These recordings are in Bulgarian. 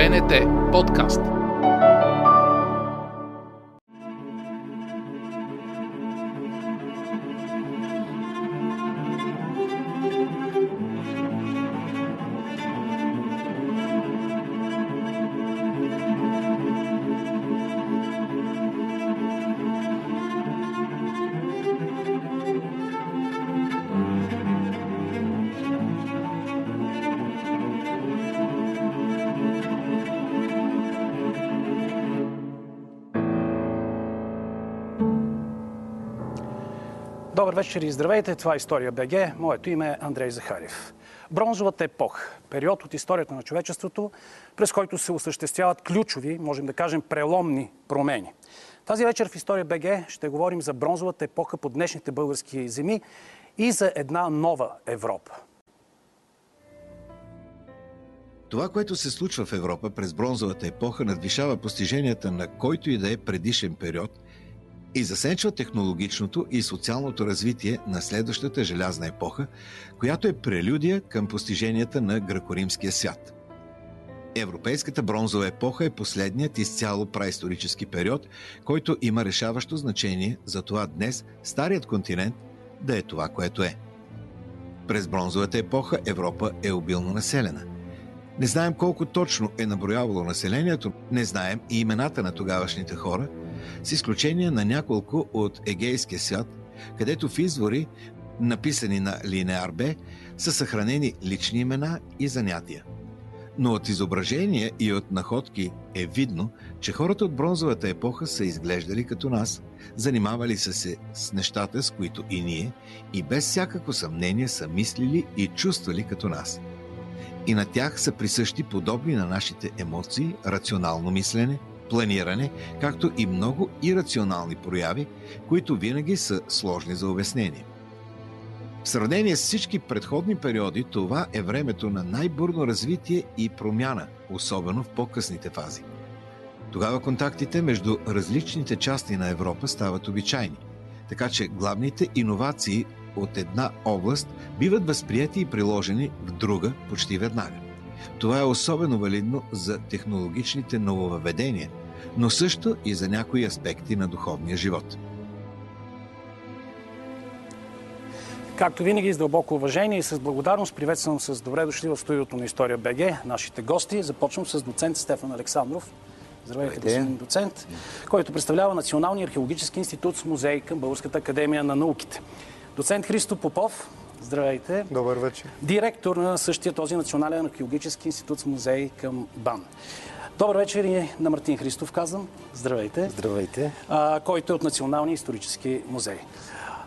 БНТ подкаст. Вечер и здравейте, това е История БГ. Моето име е Андрей Захарев. Бронзовата епоха, период от историята на човечеството, през който се осъществяват ключови, можем да кажем преломни промени. Тази вечер в История БГ ще говорим за бронзовата епоха по днешните български земи и за една нова Европа. Това, което се случва в Европа през бронзовата епоха, надвишава постиженията на който и да е предишен период – и засенчва технологичното и социалното развитие на следващата желязна епоха, която е прелюдия към постиженията на гръкоримския свят. Европейската бронзова епоха е последният изцяло праисторически период, който има решаващо значение за това днес старият континент да е това, което е. През бронзовата епоха Европа е обилно населена. Не знаем колко точно е наброявало населението, не знаем и имената на тогавашните хора – с изключение на няколко от егейския свят, където в извори, написани на линеар Б, са съхранени лични имена и занятия. Но от изображения и от находки е видно, че хората от бронзовата епоха са изглеждали като нас, занимавали са се с нещата, с които и ние, и без всякакво съмнение са мислили и чувствали като нас. И на тях са присъщи подобни на нашите емоции, рационално мислене, планиране, както и много ирационални прояви, които винаги са сложни за обяснение. В сравнение с всички предходни периоди, това е времето на най-бурно развитие и промяна, особено в по-късните фази. Тогава контактите между различните части на Европа стават обичайни, така че главните иновации от една област биват възприяти и приложени в друга почти веднага. Това е особено валидно за технологичните нововъведения, но също и за някои аспекти на духовния живот. Както винаги, с дълбоко уважение и с благодарност приветствам с добре дошли в студиото на История БГ нашите гости. Започвам с доцент Стефан Александров. Здравейте, господин доцент, който представлява Националния археологически институт с музей към Българската академия на науките. Доцент Христо Попов, здравейте. Добър вечер. Директор на същия този Национален археологически институт с музей към БАН. Добър вечер и на Мартин Христов казвам. Здравейте. Здравейте. А, който е от Националния исторически музей.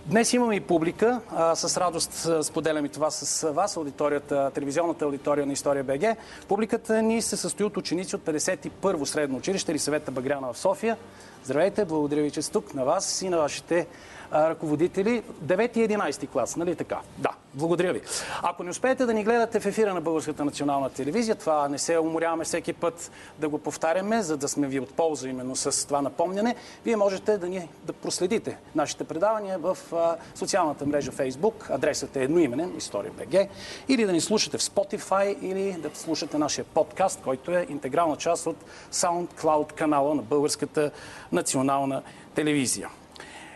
Днес имаме и публика. А, с радост споделям и това с вас, аудиторията, телевизионната аудитория на История БГ. Публиката ни се състои от ученици от 51-во средно училище или съвета Багряна в София. Здравейте, благодаря ви, че сте тук на вас и на вашите ръководители. 9 и 11 клас, нали така? Да, благодаря ви. Ако не успеете да ни гледате в ефира на Българската национална телевизия, това не се уморяваме всеки път да го повтаряме, за да сме ви от полза именно с това напомняне, вие можете да ни да проследите нашите предавания в а, социалната мрежа Facebook. Адресът е едноименен, БГ, или да ни слушате в Spotify, или да слушате нашия подкаст, който е интегрална част от SoundCloud канала на Българската национална телевизия.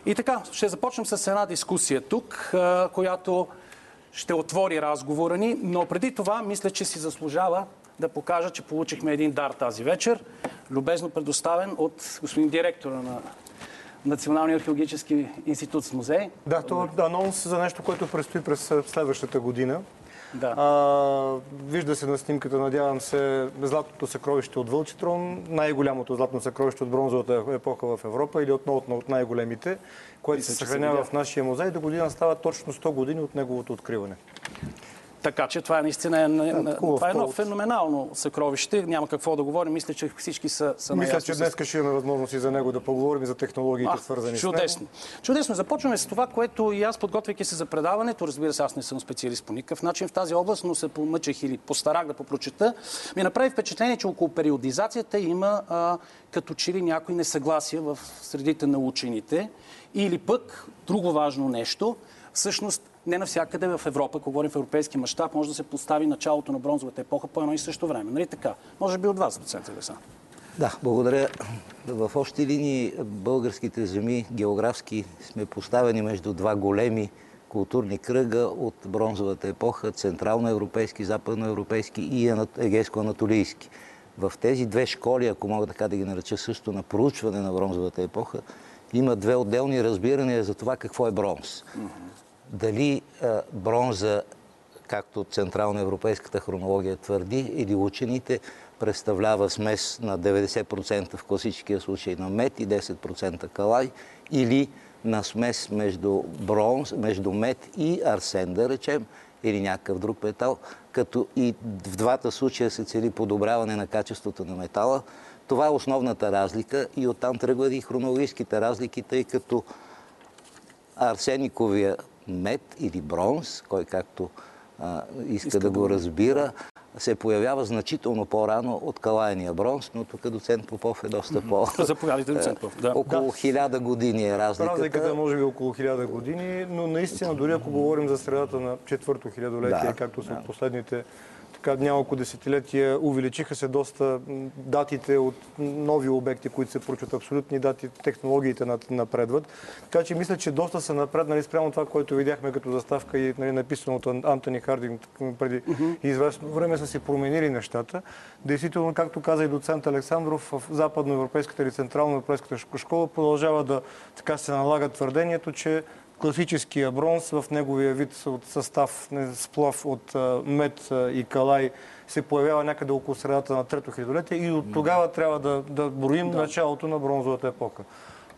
И така, ще започнем с една дискусия тук, която ще отвори разговора ни, но преди това мисля, че си заслужава да покажа, че получихме един дар тази вечер, любезно предоставен от господин директора на Националния археологически институт с музей. Да, то е анонс за нещо, което предстои през следващата година. Да. А, вижда се на снимката, надявам се, златното съкровище от Вълчитрон, най-голямото златно съкровище от бронзовата епоха в Европа или отново от най-големите, което се съхранява в нашия музей. До година става точно 100 години от неговото откриване. Така че това е наистина е, да, това е едно феноменално съкровище. Няма какво да говорим. Мисля, че всички са, са Мисля, че днес ще имаме възможност и за него да поговорим за технологиите, а, свързани чудесно. с него. Чудесно. Започваме с това, което и аз, подготвяйки се за предаването, разбира се, аз не съм специалист по никакъв начин в тази област, но се помъчах или постарах да попрочета, ми направи впечатление, че около периодизацията има а, като че ли някои несъгласия в средите на учените. Или пък, друго важно нещо, всъщност не навсякъде в Европа, ако говорим в европейски мащаб, може да се постави началото на бронзовата епоха по едно и също време. Нали така? Може би от вас, доцент Александър. Да, благодаря. В общи линии българските земи географски сме поставени между два големи културни кръга от бронзовата епоха, централноевропейски, западноевропейски и егейско-анатолийски. В тези две школи, ако мога така да ги нареча също на проучване на бронзовата епоха, има две отделни разбирания за това какво е бронз. Дали а, бронза, както централноевропейската хронология твърди, или учените, представлява смес на 90% в класическия случай на мед и 10% калай, или на смес между бронз, между мед и арсен, да речем, или някакъв друг метал, като и в двата случая се цели подобряване на качеството на метала. Това е основната разлика и оттам тръгват и хронологическите разлики, тъй като арсениковия мед или бронз, кой както а, иска, иска да го разбира, се появява значително по-рано от калайния бронз, но тук доцент Попов е доста по... Заповядайте, доцент Попов. Да. Около хиляда години е разликата. Разликата е може би около хиляда години, но наистина, дори ако говорим за средата на четвърто хилядолетие, да, както са да. последните така няколко десетилетия увеличиха се доста датите от нови обекти, които се поручват абсолютни дати, технологиите напредват. Така че мисля, че доста са напреднали спрямо това, което видяхме като заставка и нали, написано от Антони Хардинг преди uh-huh. известно време са се променили нещата. Действително, както каза и доцент Александров, в западноевропейската или централноевропейската школа продължава да така се налага твърдението, че класическия бронз в неговия вид от състав, сплав от мед и калай се появява някъде около средата на трето хилядолетие и от тогава трябва да, да броим да. началото на бронзовата епоха.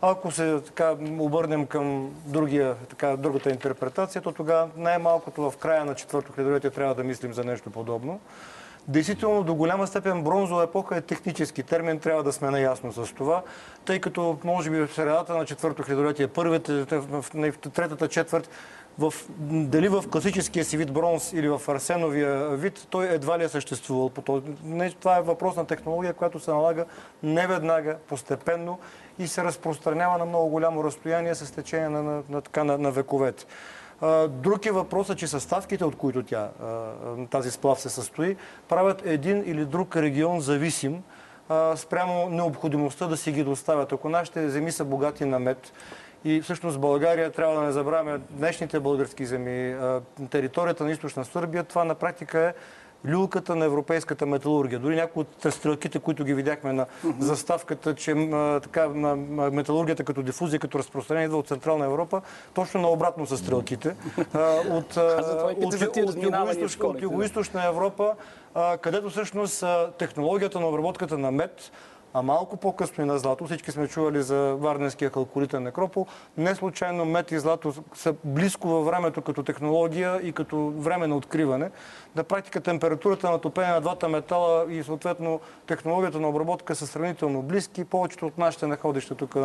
Ако се така обърнем към другия, така, другата интерпретация, то тогава най-малкото в края на четвърто хилядолетие трябва да мислим за нещо подобно. Действително, до голяма степен бронзова епоха е технически термин, трябва да сме наясно с това, тъй като може би в средата на четвърто хилядолетие, първите, в третата четвърт, в, дали в класическия си вид бронз или в арсеновия вид, той едва ли е съществувал. Това е въпрос на технология, която се налага не веднага, постепенно и се разпространява на много голямо разстояние с течение на, на, на, на вековете. Друг е въпросът, че съставките, от които тя, тази сплав се състои, правят един или друг регион зависим спрямо необходимостта да си ги доставят. Ако нашите земи са богати на мед, и всъщност България, трябва да не забравяме днешните български земи, територията на източна Сърбия, това на практика е люлката на европейската металургия. Дори някои от стрелките, които ги видяхме на заставката, че така, на металургията като дифузия, като разпространение идва от Централна Европа, точно наобратно са стрелките. от, от Юго-Источна Европа, където всъщност технологията на обработката на мед а малко по-късно и на злато. Всички сме чували за Варненския калкулитен некропол. Не случайно мед и злато са близко във времето като технология и като време на откриване. На практика температурата на топение на двата метала и съответно технологията на обработка са сравнително близки. Повечето от нашите находища тук,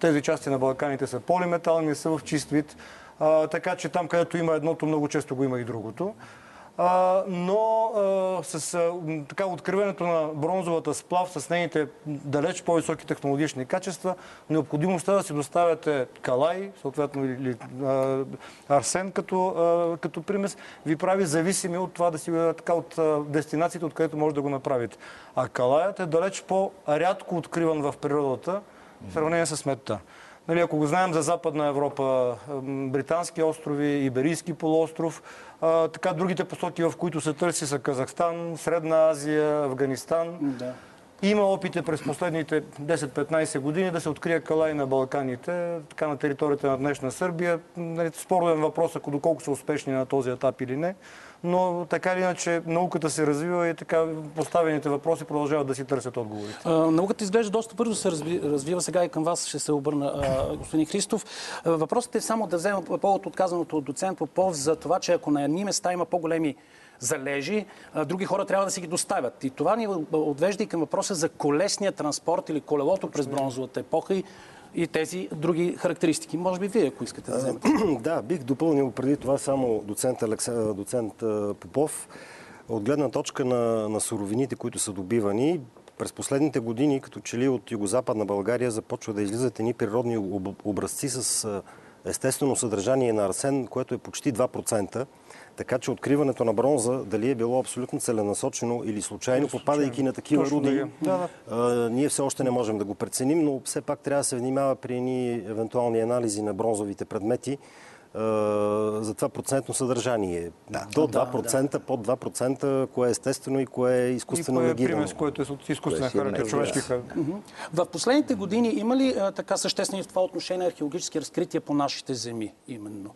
тези части на Балканите са полиметални, са в чист вид. А, така че там, където има едното, много често го има и другото но с така откриването на бронзовата сплав, с нейните далеч по-високи технологични качества, необходимостта да си доставяте калай, съответно или арсен като, като примес, ви прави зависими от това да си така от дестинациите, от където може да го направите. А калаят е далеч по-рядко откриван в природата в сравнение с метта. Нали, ако го знаем за Западна Европа, Британски острови, Иберийски полуостров, а, така другите посоки, в които се търси са Казахстан, Средна Азия, Афганистан. Да. Има опити през последните 10-15 години да се открие калай на Балканите, така на територията на днешна Сърбия. Нали, спорен въпрос, ако доколко са успешни на този етап или не но така или иначе науката се развива и така поставените въпроси продължават да си търсят отговорите. А, науката изглежда доста бързо се развива. Сега и към вас ще се обърна а, господин Христов. Въпросът е само да взема повод от казаното от доцент Попов за това, че ако на едни места има по-големи залежи, други хора трябва да си ги доставят. И това ни отвежда и към въпроса за колесния транспорт или колелото през бронзовата епоха и и тези други характеристики. Може би вие, ако искате да вземете. Да, бих допълнил преди това само доцент, Алекса, доцент Попов. От гледна точка на, на суровините, които са добивани, през последните години, като че ли от югозападна България, започва да излизат едни природни образци с естествено съдържание на арсен, което е почти 2%. Така че откриването на бронза, дали е било абсолютно целенасочено или случайно, попадайки на такива Точно руди. Да, а, ние все още не можем да го преценим, но все пак трябва да се внимава при едни евентуални анализи на бронзовите предмети за това процентно съдържание. До 2%, под 2%, кое е естествено и кое е И изкуствено кое е легирано. примес, който е от изкуствен Кое си е характер, човешки да. характер. В последните години има ли а, така съществени в това отношение археологически разкрития по нашите земи именно?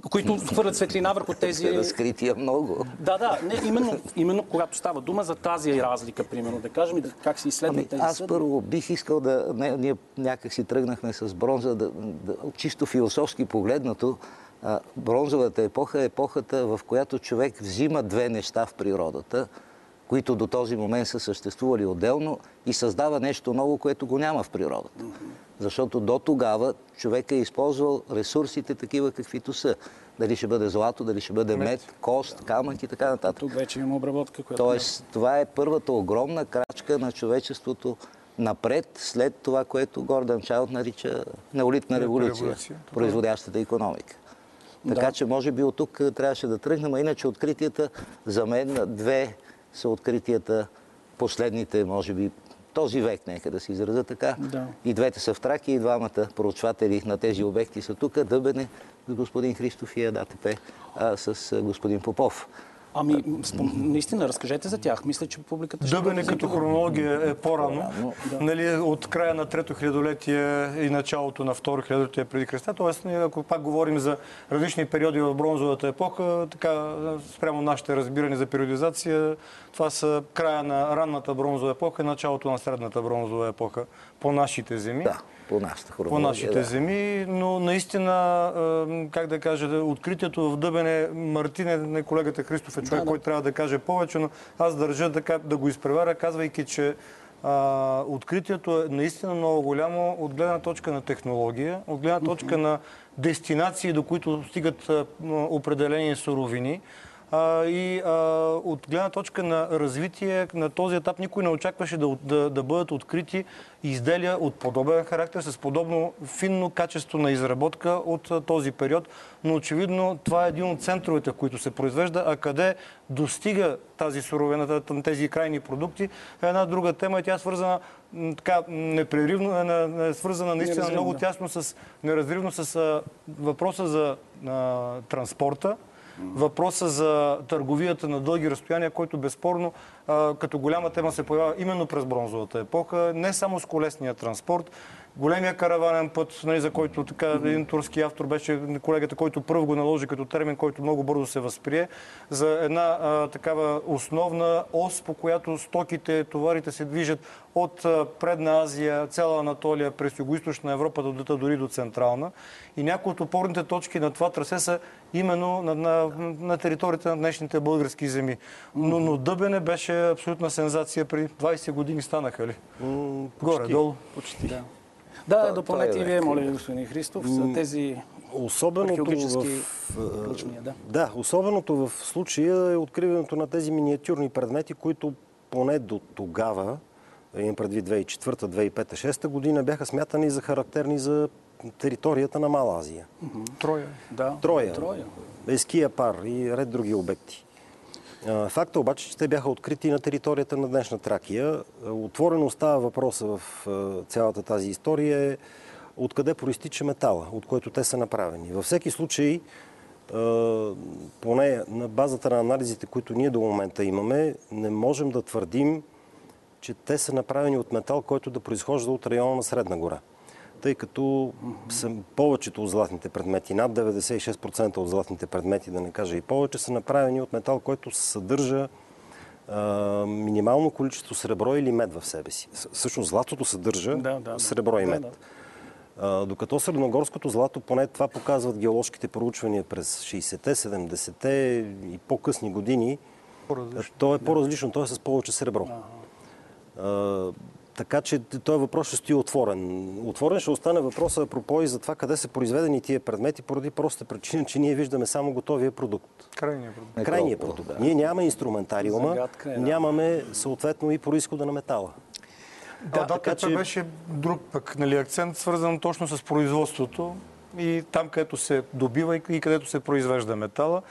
Които хвърлят светлина върху тези... Разкрития много. Да, да, не, именно, именно когато става дума за тази разлика, примерно, да кажем и да, как се изследват Ами, тези аз първо бих искал да... Не, ние някак си тръгнахме с бронза, да, да, чисто философски погледнато, а, бронзовата епоха е епохата, в която човек взима две неща в природата, които до този момент са съществували отделно и създава нещо ново, което го няма в природата. Защото до тогава човек е използвал ресурсите такива каквито са. Дали ще бъде злато, дали ще бъде мед, кост, камък и така нататък. Тук вече има обработка, която... Тоест, това е първата огромна крачка на човечеството напред, след това, което Гордан Чайлд нарича неолитна революция, революция. производящата економика. Така че, може би от тук трябваше да тръгнем, а иначе откритията, за мен две са откритията, последните, може би, този век, нека да се изразя така. Да. И двете са в Тракия, и двамата проучватели на тези обекти са тук. Дъбене с господин Христов и АДТП а, с господин Попов. Ами, спом... наистина, разкажете за тях. Мисля, че публиката ще Дъбене като хронология е по-рано. По-рано, Нали, от края на трето хилядолетие и началото на второ хилядолетие преди Христа. Тоест, ние, ако пак говорим за различни периоди в бронзовата епоха, така спрямо нашите разбиране за периодизация, това са края на ранната бронзова епоха и началото на средната бронзова епоха по нашите земи. Да, по нашата по хронология. нашите да. земи, но наистина, как да кажа, да, откритието в Дъбене, Мартин е не колегата Христов е човек, който трябва да каже повече, но аз държа да, да го изпреваря, казвайки, че а, откритието е наистина много голямо от гледна точка на технология, от гледна точка на дестинации, до които стигат определени суровини. А, и а, от гледна точка на развитие на този етап никой не очакваше да, да, да бъдат открити изделия от подобен характер, с подобно финно качество на изработка от а, този период. Но очевидно това е един от центровете, които се произвежда, а къде достига тази суровина, тези крайни продукти, е една друга тема. И тя е свързана така непреривно, е, е свързана наистина много тясно с, неразривно с въпроса за а, транспорта, въпроса за търговията на дълги разстояния, който безспорно като голяма тема се появява именно през бронзовата епоха, не само с колесния транспорт, големия караванен път, нали, за който така един турски автор беше колегата, който първо го наложи като термин, който много бързо се възприе, за една а, такава основна ос, по която стоките, товарите се движат от а, Предна Азия, цяла Анатолия, през Юго-Источна Европа до, до- дори до Централна. И някои от опорните точки на това трасе са именно на, на, на територията на днешните български земи. Но, но Дъбене беше абсолютна сензация преди 20 години станаха ли? М, Горе-долу. Почти. Да, да допълнете и е вие, моля ви, господин Христов, за тези Особеното в, проучвания. Да. Да, особеното в случая е откриването на тези миниатюрни предмети, които поне до тогава, имам предвид 2004, 2005, 2006 година, бяха смятани за характерни за територията на Мала Азия. Троя. Да. Троя, Троя. Еския пар и ред други обекти. Факта обаче, че те бяха открити на територията на днешна Тракия. Отворено остава въпроса в цялата тази история е откъде проистича метала, от който те са направени. Във всеки случай, поне на базата на анализите, които ние до момента имаме, не можем да твърдим, че те са направени от метал, който да произхожда от района на Средна гора. Тъй като са повечето от златните предмети, над 96% от златните предмети, да не кажа и повече, са направени от метал, който съдържа минимално количество сребро или мед в себе си. Всъщност златото съдържа Да, да, да. сребро и Да, мед. да. А, докато средногорското злато, поне това показват геоложките проучвания през 60-те, 70-те и по-късни години, По-различно. то е по-различно, то е с повече сребро. А, така че този въпрос ще стои отворен. Отворен ще остане въпроса апропо и за това къде са произведени тия предмети, поради простата причина, че ние виждаме само готовия продукт. Крайният проблем. Не Крайният толкова, продукт. да. Ние нямаме инструментариума, Загадка е, да. нямаме съответно и происхода на метала. Да, да така че... беше друг пък нали, акцент, свързан точно с производството. и там, където се добива и където се произвежда метала.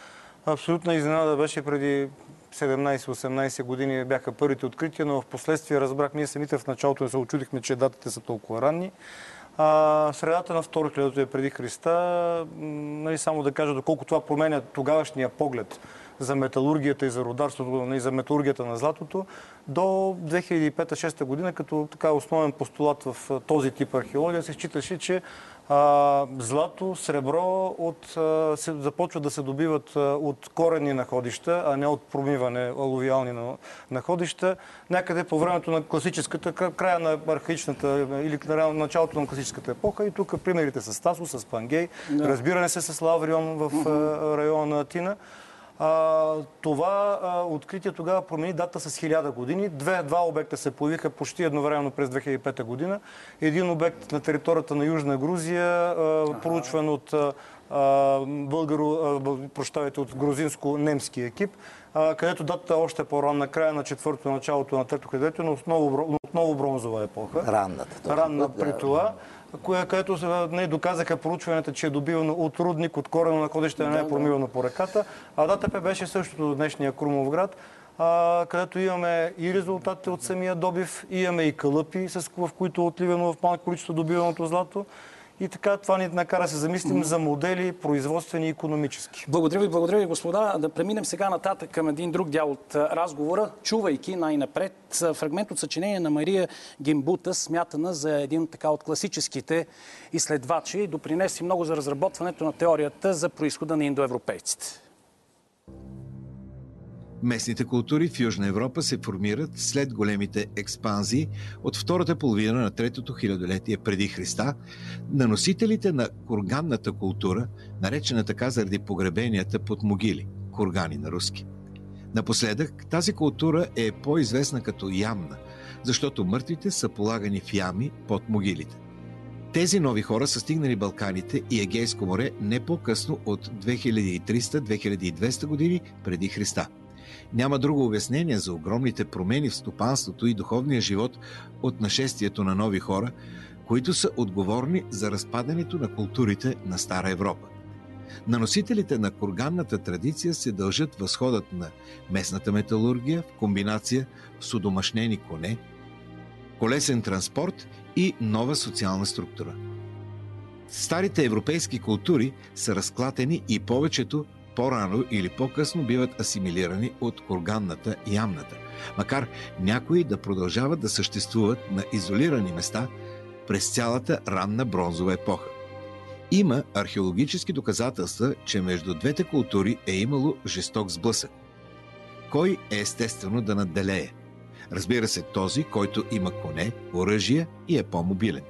Абсолютна изненада беше преди 17-18 години бяха първите открития, но в последствие разбрах, ние самите в началото се очудихме, че датите са толкова ранни. А, средата на втори хилядото е преди Христа, нали, само да кажа доколко това променя тогавашния поглед за металургията и за рударството, и за металургията на златото, до 2005-2006 година, като така основен постулат в този тип археология, се считаше, че злато, сребро от, се, започват да се добиват от корени находища, а не от промиване алувиални находища. Някъде по времето на класическата, края на архаичната или на началото на класическата епоха. И тук примерите с Тасо, с Пангей, разбиране се с Лаврион в района на Атина. А, това а, откритие тогава промени дата с 1000 години. Две, два обекта се появиха почти едновременно през 2005 година. Един обект на територията на Южна Грузия, а, проучван от българо, прощавайте, от грузинско-немски екип, където датата е още по-ранна, края на четвърто, началото на трето хилядолетие, но отново, отново бронзова епоха. Ранната. Ранна при това където не доказаха проучването, че е добивано от рудник, от корено находище, а не е промивано по реката. А ДАТП беше същото до днешния Крумовград, а, където имаме и резултатите от самия добив, имаме и кълъпи, с, в които отливано в малко количество добиваното злато. И така това ни накара се замислим за модели производствени и економически. Благодаря ви, благодаря ви, господа. Да преминем сега нататък към един друг дял от разговора, чувайки най-напред фрагмент от съчинение на Мария Гимбута, смятана за един така от класическите изследвачи, допринеси много за разработването на теорията за происхода на индоевропейците. Местните култури в Южна Европа се формират след големите експанзии от втората половина на третото хилядолетие преди Христа на носителите на курганната култура, наречена така заради погребенията под могили – кургани на руски. Напоследък тази култура е по-известна като ямна, защото мъртвите са полагани в ями под могилите. Тези нови хора са стигнали Балканите и Егейско море не по-късно от 2300-2200 години преди Христа – няма друго обяснение за огромните промени в стопанството и духовния живот от нашествието на нови хора, които са отговорни за разпадането на културите на Стара Европа. На носителите на курганната традиция се дължат възходът на местната металургия в комбинация с удомашнени коне, колесен транспорт и нова социална структура. Старите европейски култури са разклатени и повечето по-рано или по-късно биват асимилирани от курганната и ямната, макар някои да продължават да съществуват на изолирани места през цялата ранна бронзова епоха. Има археологически доказателства, че между двете култури е имало жесток сблъсък. Кой е естествено да надделее? Разбира се, този, който има коне, оръжие и е по-мобилен.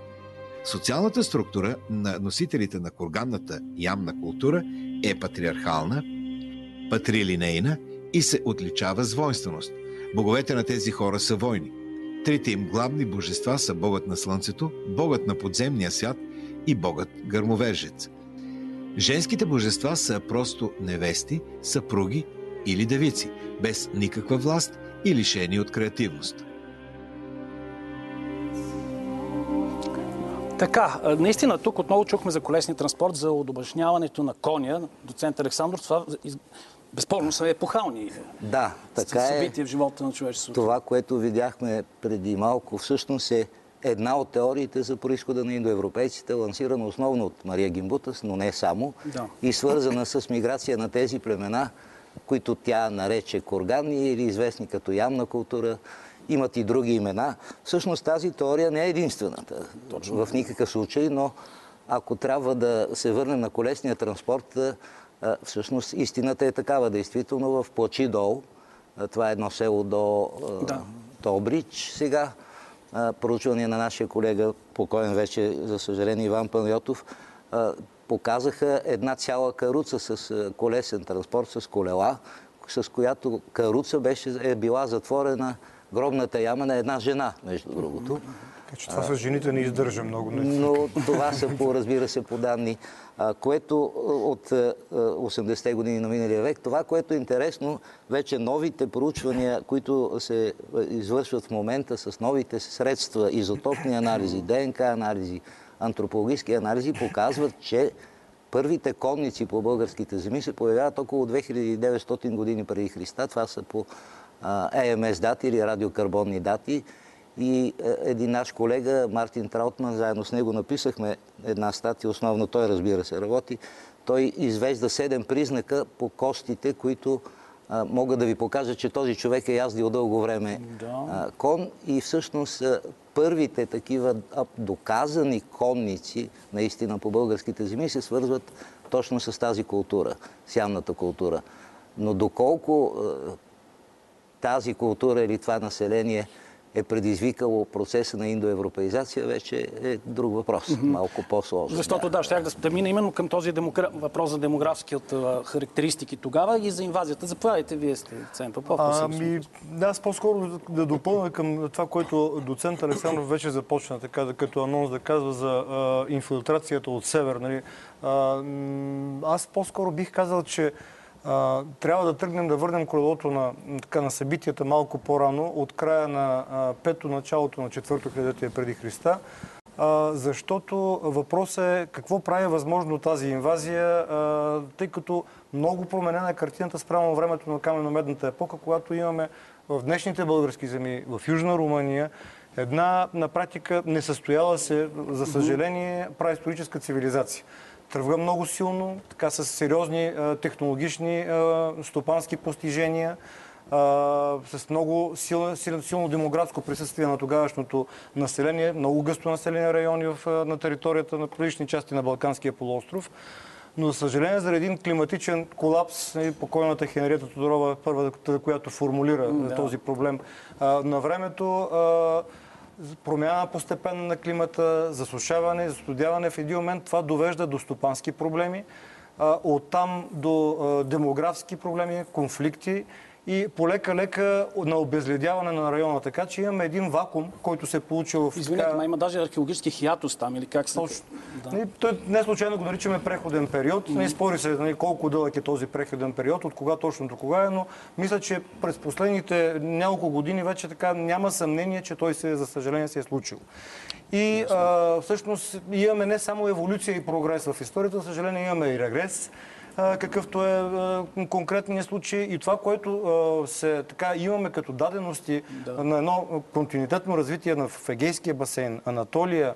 Социалната структура на носителите на курганната ямна култура е патриархална, патрилинейна и се отличава с воинственост. Боговете на тези хора са войни. Трите им главни божества са богът на слънцето, богът на подземния свят и богът гърмовержец. Женските божества са просто невести, съпруги или девици, без никаква власт и лишени от креативност. Така, наистина тук отново чухме за колесния транспорт, за удобашняването на коня. Доцент Александров, това безспорно са епохални да, така е. събития в живота на човечеството. Това, което видяхме преди малко, всъщност е една от теориите за происхода на индоевропейците, лансирана основно от Мария Гимбутас, но не само, да. и свързана с миграция на тези племена, които тя нарече курганни или известни като ямна култура, имат и други имена. Всъщност тази теория не е единствената Точно. в никакъв случай, но ако трябва да се върнем на колесния транспорт, всъщност истината е такава. Действително в Плачи дол, това е едно село до да. Добрич сега, проучвания на нашия колега, покоен вече, за съжаление, Иван Панайотов, показаха една цяла каруца с колесен транспорт, с колела, с която каруца беше, е била затворена гробната яма на една жена, между другото. Така че това с жените не издържа много. Но това са, по, разбира се, по данни, което от 80-те години на миналия век, това, което е интересно, вече новите проучвания, които се извършват в момента с новите средства, изотопни анализи, ДНК анализи, антропологически анализи показват, че първите конници по българските земи се появяват около 2900 години преди Христа. Това са по ЕМС дати или радиокарбонни дати. И е, един наш колега, Мартин Траутман, заедно с него написахме една статия, основно той разбира се работи. Той извежда седем признака по костите, които а, могат да ви покажат, че този човек е яздил дълго време а, кон и всъщност а, първите такива доказани конници, наистина по българските земи, се свързват точно с тази култура, сямната култура. Но доколко тази култура или това население е предизвикало процеса на индоевропеизация, вече е друг въпрос. Малко по-сложен. Защото да, щях да, да мина именно към този демогра... въпрос за демографски от а, характеристики тогава и за инвазията. Заповядайте, вие сте доцент Попов. Ами, да, аз по-скоро да, да допълня към това, което доцент Александров вече започна така, да, като анонс да казва за а, инфилтрацията от север. Нали. А, аз по-скоро бих казал, че трябва да тръгнем да върнем колелото на, така, на събитията малко по-рано, от края на а, пето, началото на четвърто хилядолетие преди Христа. А, защото въпросът е какво прави възможно тази инвазия, тъй като много променена е картината спрямо времето на камено-медната епоха, когато имаме в днешните български земи, в Южна Румъния, една на практика несъстояла се, за съжаление, праисторическа цивилизация. Тръгва много силно, така с сериозни технологични стопански постижения, с много силно, силно, демографско присъствие на тогавашното население, много гъсто населени райони в, на територията на различни части на Балканския полуостров. Но, за съжаление, заради един климатичен колапс, нали, покойната Хенриета Тодорова, първата, която формулира да. този проблем на времето, промяна постепенно на климата, засушаване, застудяване. В един момент това довежда до стопански проблеми, оттам до демографски проблеми, конфликти и полека-лека на обезледяване на района. Така че имаме един вакуум, който се е получил в Извинете, така- ма има даже археологически хиатус там или как се... точно. Да. Той не случайно го наричаме преходен период. Не спори се нали, колко дълъг е този преходен период, от кога точно до кога е, но мисля, че през последните няколко години вече така няма съмнение, че той се, за съжаление, се е случил. И а, всъщност имаме не само еволюция и прогрес в историята, за съжаление имаме и регрес какъвто е конкретният случай. И това, което се, така, имаме като дадености на едно континентално развитие на Егейския басейн, Анатолия,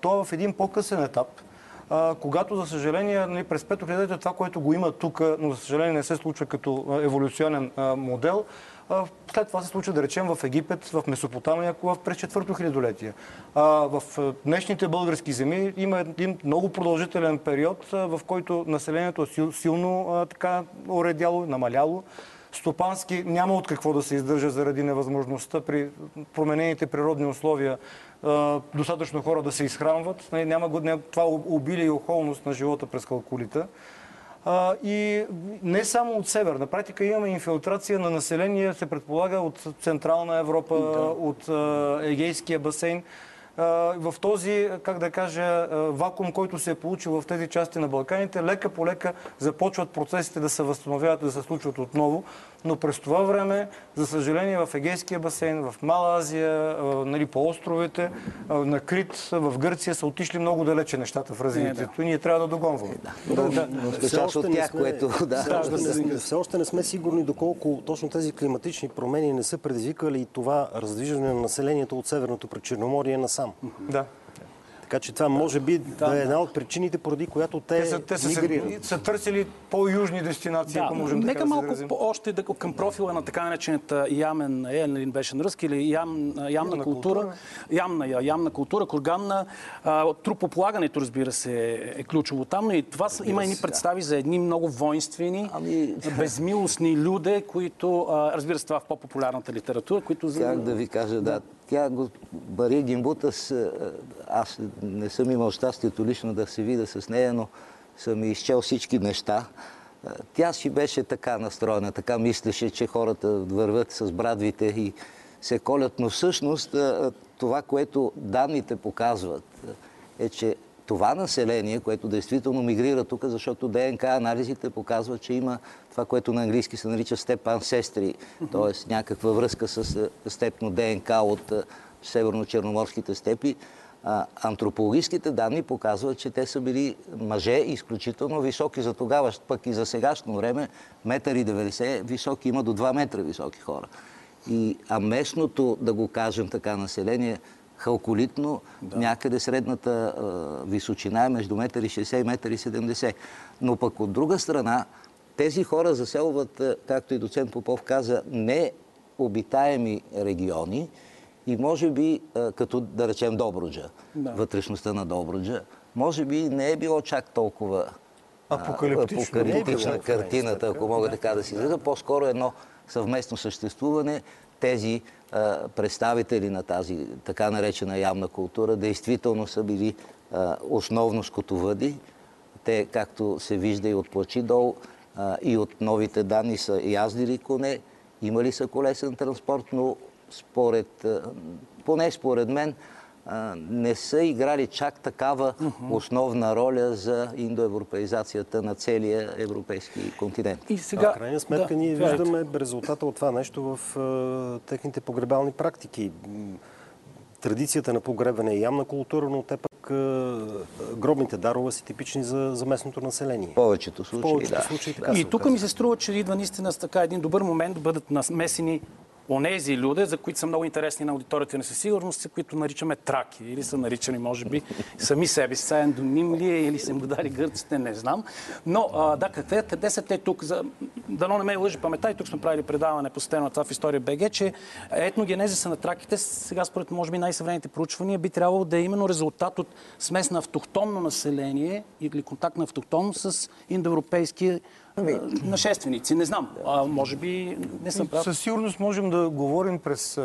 то е в един по-късен етап, когато, за съжаление, нали, през пето хилядолетие това, което го има тук, но за съжаление не се случва като еволюционен модел, след това се случва, да речем, в Египет, в Месопотамия, в през четвърто хилядолетие. В днешните български земи има един много продължителен период, в който населението е сил, силно така уредяло, намаляло. Стопански няма от какво да се издържа заради невъзможността при променените природни условия достатъчно хора да се изхранват. Няма това обилие и охолност на живота през калкулита. А, и не само от север. На практика имаме инфилтрация на население, се предполага от Централна Европа, от а, Егейския басейн. А, в този, как да кажа, вакуум, който се е получил в тези части на Балканите, лека по лека започват процесите да се възстановяват, да се случват отново. Но през това време, за съжаление, в Егейския басейн, в Мала Азия, нали, по островите, на Крит, в Гърция са отишли много далече нещата в развитието. И ние трябва да догонваме. Но Все още от не тях, сме- което... Все Да. още, не сме, все още не сме сигурни доколко точно тези климатични промени не са предизвикали и това раздвижване на населението от Северното Пречерноморие насам. Да. Така че това може би да, е една от причините, поради която те, Те са, те са, мигрират. са, търсили по-южни дестинации, ако можем нека да се малко още да, към профила на така наречената ямен, е, нали беше на ръски, или ям, ямна, Ямна култура, култура. ямна, я- ямна култура, курганна. А, трупополагането, разбира се, е ключово там, но и това са, има едни да. представи за едни много воинствени, Ами- безмилостни люде, които, а, разбира се, това в по-популярната литература, които... за- Как да ви кажа, да. Тя, го- Мария Гимбутас, е, аз не съм имал щастието лично да се видя с нея, но съм изчел всички неща. Е, Тя си беше така настроена, така мислеше, че хората върват с брадвите и се колят, но всъщност е, това, което данните показват, е, че това население, което действително мигрира тук, защото ДНК анализите показват, че има това, което на английски се нарича степ ансестри, т.е. някаква връзка с е, степно ДНК от е, северно-черноморските степи. Антропологическите данни показват, че те са били мъже изключително високи за тогава, пък и за сегашно време. Метър и 90 високи, има до 2 метра високи хора. И, а местното, да го кажем така, население, халколитно, да. някъде средната а, височина е между 1,60 и 1,70 Но пък от друга страна, тези хора заселват, както и доцент Попов каза, не обитаеми региони и може би, като да речем Добруджа, да. вътрешността на Добруджа, може би не е било чак толкова апокалиптична е картината, ако мога така да си изразя. По-скоро едно съвместно съществуване. Тези представители на тази така наречена явна култура действително са били а, основно скотовъди. Те, както се вижда и от плачи долу, и от новите данни са яздили коне, имали са колесен транспорт, но според, поне според мен, не са играли чак такава основна роля за индоевропеизацията на целия европейски континент. И сега... В крайна сметка да, ние виждаме резултата от това нещо в uh, техните погребални практики. Традицията на погребане е ямна култура, но те пък uh, гробните дарове са типични за, за местното население. В повечето случаи, в повечето да. случаи така И тук ми се струва, че идва наистина с така един добър момент да бъдат намесени онези люди, за които са много интересни на аудиторията ни със сигурност, които наричаме траки. Или са наричани, може би, сами себе си. Са ендоним ли е, или са им дали гърците, не знам. Но, а, да, къде, къде са те тук? За... Дано не ме лъжи памета и тук сме правили предаване по на това в история БГ, че етногенезиса на траките, сега според може би най-съвременните проучвания, би трябвало да е именно резултат от смес на автохтонно население или контакт на автохтонно с индоевропейски нашественици. Не знам. А, може би не съм прав. Със сигурност можем да говорим през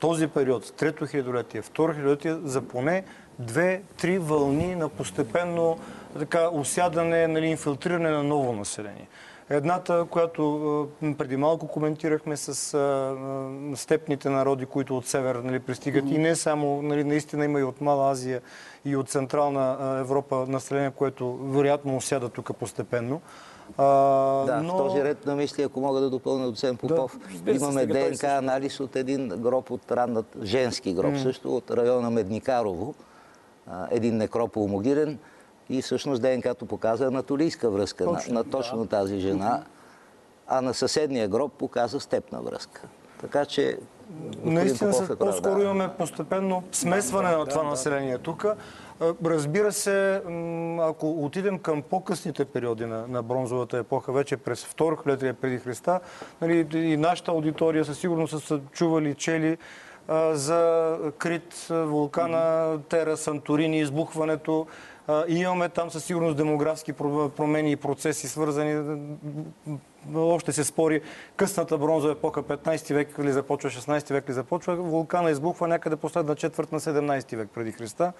този период, трето хилядолетие, второ хилядолетие, за поне две-три вълни на постепенно така, осядане, нали, инфилтриране на ново население. Едната, която преди малко коментирахме с а, степните народи, които от север нали, пристигат mm-hmm. и не само, нали, наистина има и от Мала Азия и от Централна Европа население, което вероятно осяда тук постепенно. А, да, но... в този ред на мисли, ако мога да допълня доцент Попов, да, имаме ДНК анализ от един гроб от раннат, женски гроб mm. също, от района Медникарово, един некропол могилен и всъщност ДНК-то показа анатолийска връзка точно, на, на точно да. тази жена, а на съседния гроб показа степна връзка. Така че Наистина, е по-скоро да. имаме постепенно смесване да, на това да, население тук. Разбира се, ако отидем към по-късните периоди на, на бронзовата епоха, вече през второ хилядие преди Христа, нали, и нашата аудитория със сигурност са чували, чели а, за Крит, вулкана Тера, Санторини, избухването. И имаме там със сигурност демографски промени и процеси, свързани още се спори късната бронзова епоха, 15 век ли започва, 16 век ли започва. Вулкана избухва някъде последна четвърт на 17 век преди Христа.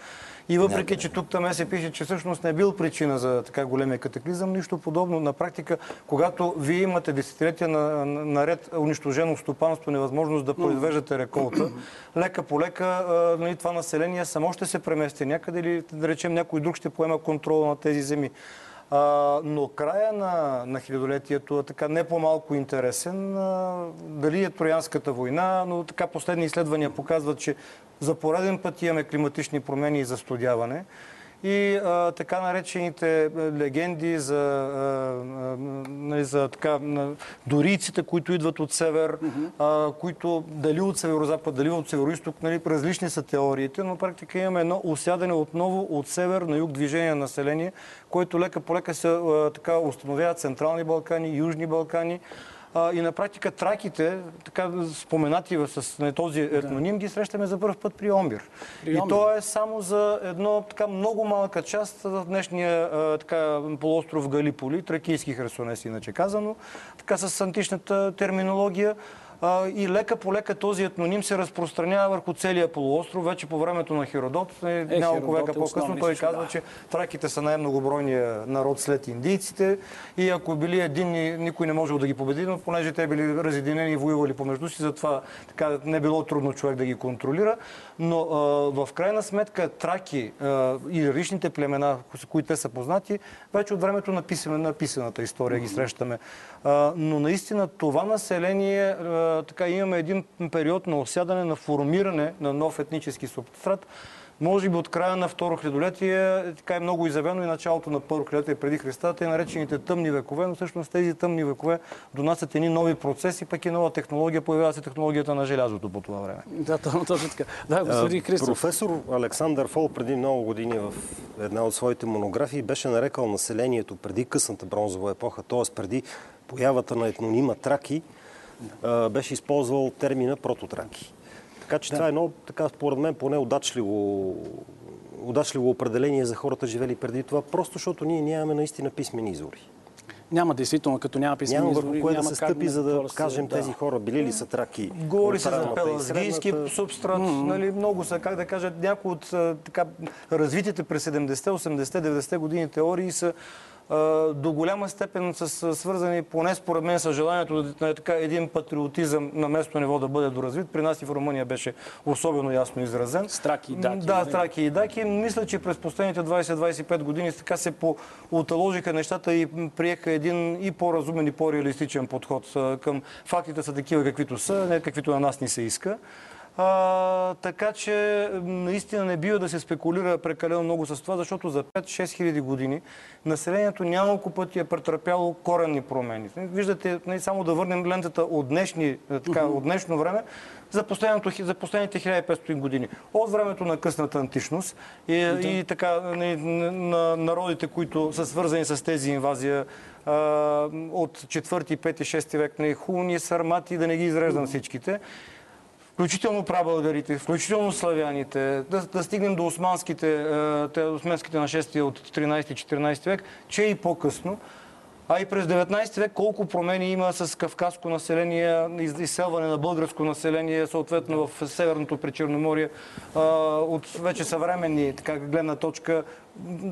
И въпреки, че тук там се пише, че всъщност не е бил причина за така големия катаклизъм, нищо подобно. На практика, когато вие имате десетилетия на, наред унищожено стопанство, невъзможност да произвеждате реколта, лека по лека нали, това население само ще се премести някъде или да речем някой друг ще поема контрола на тези земи. А, но края на, на хилядолетието е така не по-малко интересен. А, дали е Троянската война, но така последни изследвания показват, че за пореден път имаме климатични промени и застудяване и а, така наречените легенди за, а, нали, за така, дорийците, които идват от север, а, които дали от северо-запад, дали от северо-исток, нали, различни са теориите, но практика имаме едно осядане отново от север на юг движение на население, което лека по лека се а, така установяват Централни Балкани, Южни Балкани. А, и на практика траките, така споменати с не, този етноним, ги срещаме за първ път при Омбир. При и то е само за едно така много малка част в днешния а, така, полуостров Галиполи, тракийски херсонес, иначе казано, така с античната терминология и лека по лека този етноним се разпространява върху целия полуостров. Вече по времето на Херодот, е, е няколко века е по-късно, той казва, да. че траките са най-многобройния народ след индийците и ако били единни, никой не можел да ги победи, но понеже те били разединени и воювали помежду си, затова така не било трудно човек да ги контролира. Но а, в крайна сметка траки а, и различните племена, които те са познати, вече от времето на, писаната история ги срещаме. А, но наистина това население така имаме един период на осядане, на формиране на нов етнически субстрат. Може би от края на второ хилядолетие, така е много изявено и началото на първо хилядолетие преди Христа, и наречените тъмни векове, но всъщност тези тъмни векове донасят едни нови процеси, пък и нова технология, появява се технологията на желязото по това време. Да, точно така. Да, господин Христов. Професор Александър Фол преди много години в една от своите монографии беше нарекал населението преди късната бронзова епоха, т.е. преди появата на етнонима траки, беше използвал термина прототраки. Така че това е едно, така, според мен, поне удачливо, удачливо определение за хората, живели преди това, просто защото ние нямаме наистина писмени извори. Няма действително, като няма писмени Няма върху кое да се стъпи, за да се- кажем да. тези хора били ли са траки. Говори се за ранната и пелагийски средната. субстрат, нали, много са, как да кажа, някои от така, развитите през 70-те, 80-те, 90-те години теории са до голяма степен с, с- свързани, поне според мен, с желанието да на така един патриотизъм на местно ниво да бъде доразвит. При нас и в Румъния беше особено ясно изразен. Страки и даки, Да, нали? страки и даки. Мисля, че през последните 20-25 години така се оталожиха нещата и приеха един и по-разумен и по-реалистичен подход към фактите са такива каквито са, не каквито на нас ни се иска. А, така че наистина не бива да се спекулира прекалено много с това, защото за 5-6 хиляди години населението няколко пъти е претърпяло коренни промени. Виждате, не само да върнем лентата от, днешни, е, така, от днешно време, за, за последните 1500 години. От времето на късната античност и, и така на, на народите, които са свързани с тези инвазия от 4, 5, 6 век на хуни, сармати, да не ги изреждам всичките включително прабългарите, включително славяните, да, да стигнем до османските, е, те, османските нашествия от 13-14 век, че и по-късно. А и през 19 век колко промени има с кавказско население, из- изселване на българско население, съответно в Северното Причерноморие, от вече съвременни така, гледна точка.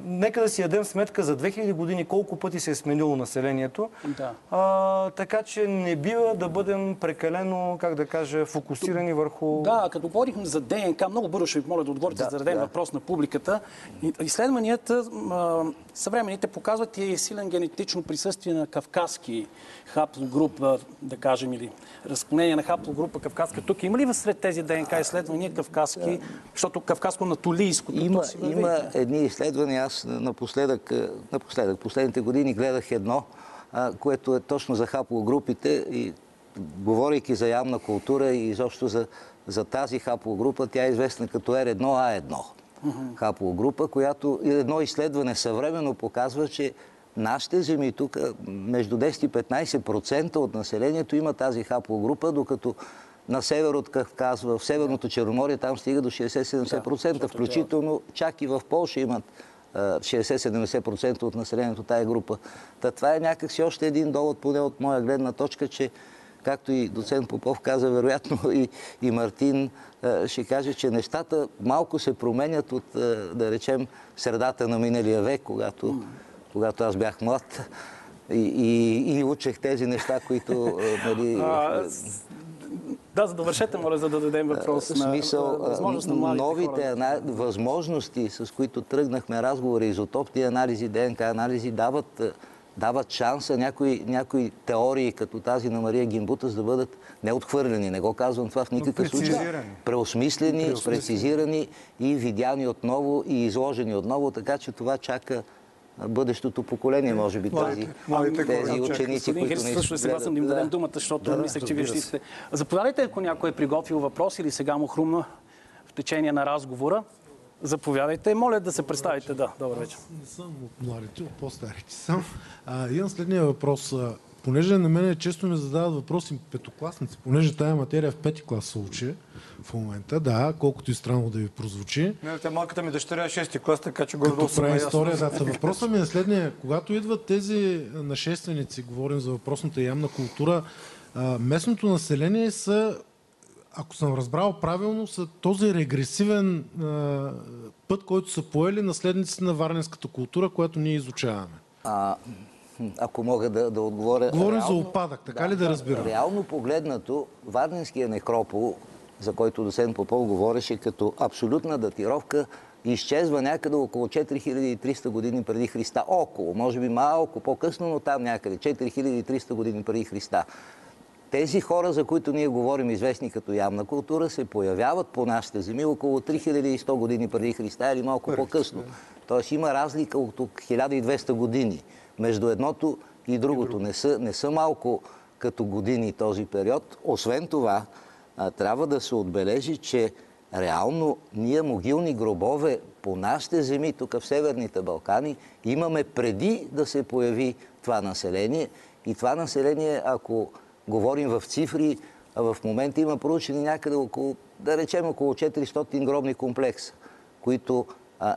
Нека да си ядем сметка за 2000 години колко пъти се е сменило населението. Да. А, така че не бива да бъдем прекалено, как да кажа, фокусирани върху... Да, като говорихме за ДНК, много бързо ще ви моля да отговорите, Да, за да да. въпрос на публиката. Изследванията, а, съвременните показват и силен генетично присъствие на кавказски хаплогрупа, да кажем, или разклонение на хаплогрупа кавказска. Тук има ли в сред тези ДНК изследвания кавказски, защото кавказско-натолийското Има, има едни изследвания. Аз напоследък, напоследък, последните години гледах едно, което е точно за хаплогрупите и говорейки за явна култура и изобщо за, за тази хаплогрупа, тя е известна като R1A1 хаплогрупа, която едно изследване съвременно показва, че нашите земи тук между 10 и 15% от населението има тази хаплогрупа, докато на север от Кавказ, в Северното Черноморие, там стига до 60-70%. Включително чак и в Польша имат а, 60-70% от населението тая група. Та това е някакси още един довод, поне от моя гледна точка, че както и доцент Попов каза, вероятно и, и Мартин ще каже, че нещата малко се променят от, да речем, средата на миналия век, когато, когато аз бях млад и, и, и учех тези неща, които нали, да, за довършете, моля, за да дадем въпрос на смисъл, на възможност на младите новите хора. възможности, с които тръгнахме разговори, изотопни анализи, ДНК анализи, дават, дават шанса някои, някои теории, като тази на Мария Гимбутас, да бъдат не отхвърлени. Не го казвам това в никакъв случай. Преосмислени, прецизирани и видяни отново и изложени отново, така че това чака бъдещото поколение, може би, тези, младите тези ученици, които Христов, не също е съгласен да им дадем думата, защото мислех, че вие ще сте. Заповядайте, ако някой е приготвил въпрос или сега му хрумна в течение на разговора. Заповядайте. Моля да се представите. Да, добър вечер. Не съм от младите, от по-старите съм. А, имам следния въпрос. Понеже на мен често ми задават въпроси петокласници, понеже тая материя в пети клас се учи в момента, да, колкото и странно да ви прозвучи. Не, малката ми дъщеря е 6 клас, така че го Като прави история, да. Въпросът ми е следния. Когато идват тези нашественици, говорим за въпросната ямна култура, местното население са, ако съм разбрал правилно, са този регресивен а, път, който са поели наследници на варненската култура, която ние изучаваме. А, ако мога да, да отговоря. Говорим за опадък, така ли да разбирам? Реално погледнато, Варненския некропол, за който доцент Попов говореше, като абсолютна датировка, изчезва някъде около 4300 години преди Христа. Около, може би малко по-късно, но там някъде, 4300 години преди Христа. Тези хора, за които ние говорим, известни като ямна култура, се появяват по нашите земи около 3100 години преди Христа или малко по-късно. Тоест има разлика от 1200 години между едното и другото. Не са, не са малко като години този период. Освен това, а, трябва да се отбележи, че реално ние могилни гробове по нашите земи, тук в Северните Балкани, имаме преди да се появи това население. И това население, ако говорим в цифри, в момента има проучени някъде около, да речем, около 400 гробни комплекса, които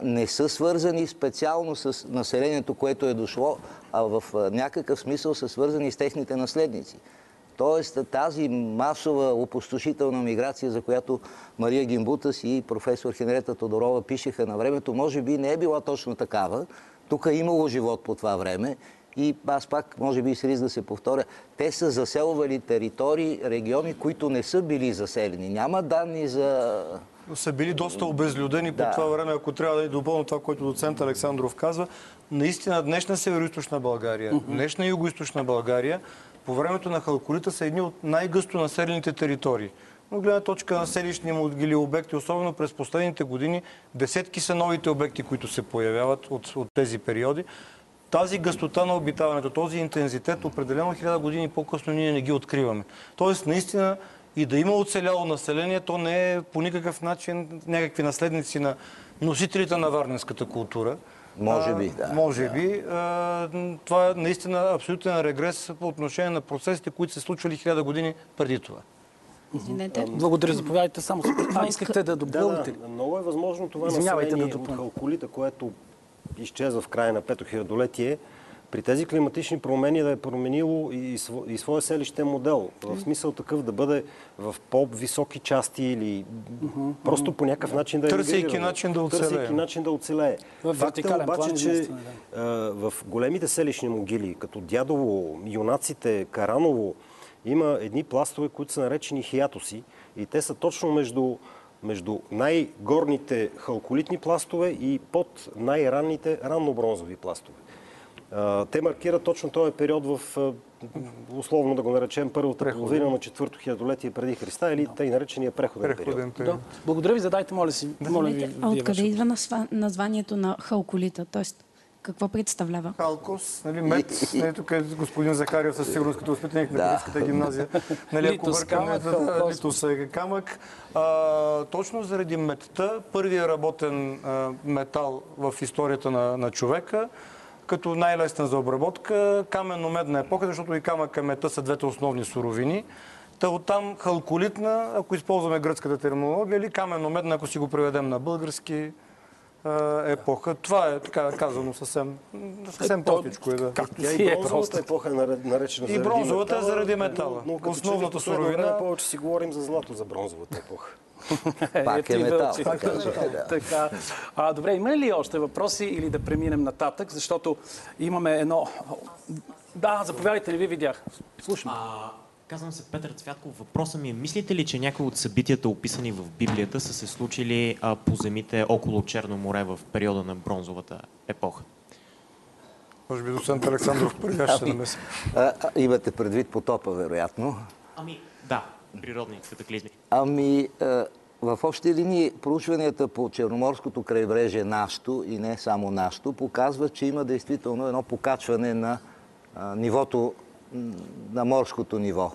не са свързани специално с населението, което е дошло, а в някакъв смисъл са свързани с техните наследници. Тоест тази масова опустошителна миграция, за която Мария Гимбутас и професор Хенрета Тодорова пишеха на времето, може би не е била точно такава. Тук е имало живот по това време и аз пак, може би с риск да се повторя, те са заселвали територии, региони, които не са били заселени. Няма данни за... са били доста обезлюдени Да. по това време, ако трябва да и допълня това, което доцент Александров казва. Наистина, днешна северо България, днешна юго България, по времето на халколита са едни от най-гъсто населените територии. Но гледна точка на селищни могили обекти, особено през последните години, десетки са новите обекти, които се появяват от, от тези периоди. Тази гъстота на обитаването, този интензитет, определено хиляда години по-късно ние не ги откриваме. Тоест, наистина, и да има оцеляло население, то не е по никакъв начин някакви наследници на носителите на варненската култура. Може би, да. Може би. Това е наистина абсолютен регрес по отношение на процесите, които се случвали хиляда години преди това. Извинете. Благодаря, заповядайте само. А, искахте да допълните да, много е възможно това Извинявайте да население от халколита, което изчезва в края на пето хилядолетие, при тези климатични промени да е променило и, сво- и своя селище модел. В смисъл такъв да бъде в по-високи части или просто по някакъв начин да е Търсейки начин да оцелее. Търсейки начин да оцелее. В Факт е обаче, че а, в големите селищни могили, като Дядово, Юнаците, Караново, има едни пластове, които са наречени хиатоси и те са точно между, между най-горните халколитни пластове и под най-ранните раннобронзови пластове. Те маркират точно този период в, условно да го наречем, първата половина на четвърто хилядолетие преди Христа или тъй наречения преходен. Преходен период. Да. Благодаря ви, задайте, моля си. Моля ви, а откъде идва названието на халколита? Тоест, какво представлява? Халкос, нали, мед, нали, тук е господин Захариев със сигурност като възпитаник на Да. Кирилската гимназия. Нали, ако бъркаме, камък, да, да, литос е камък. А, точно заради метта, първият работен а, метал в историята на, на човека, като най-лесен за обработка, каменно-медна епоха, защото и камък и мета са двете основни суровини. Та оттам халколитна, ако използваме гръцката терминология, или каменно-медна, ако си го преведем на български епоха. Това е така казано съвсем, съвсем Е, простичко е да. Както си и е бронзовата епоха е наре- наречена И заради бронзовата е метала, заради метала. Но, но като Основната последно суровина- повече си говорим за злато за бронзовата епоха. Пак е и метал. Пак е метал. Така. А, добре, има ли още въпроси или да преминем нататък, защото имаме едно... Да, заповядайте, не ви видях. Слушам. А, казвам се Петър Цвятков. Въпросът ми е, мислите ли, че някои от събитията, описани в Библията, са се случили а, по земите около Черно море в периода на бронзовата епоха? Може би доцент Александров първия ще се намеси. А, а, имате предвид потопа, вероятно. Ами, да, природни катаклизми. Ами, е, в общи линии проучванията по Черноморското крайбрежие нашето и не само нашето показват, че има действително едно покачване на нивото, на морското ниво,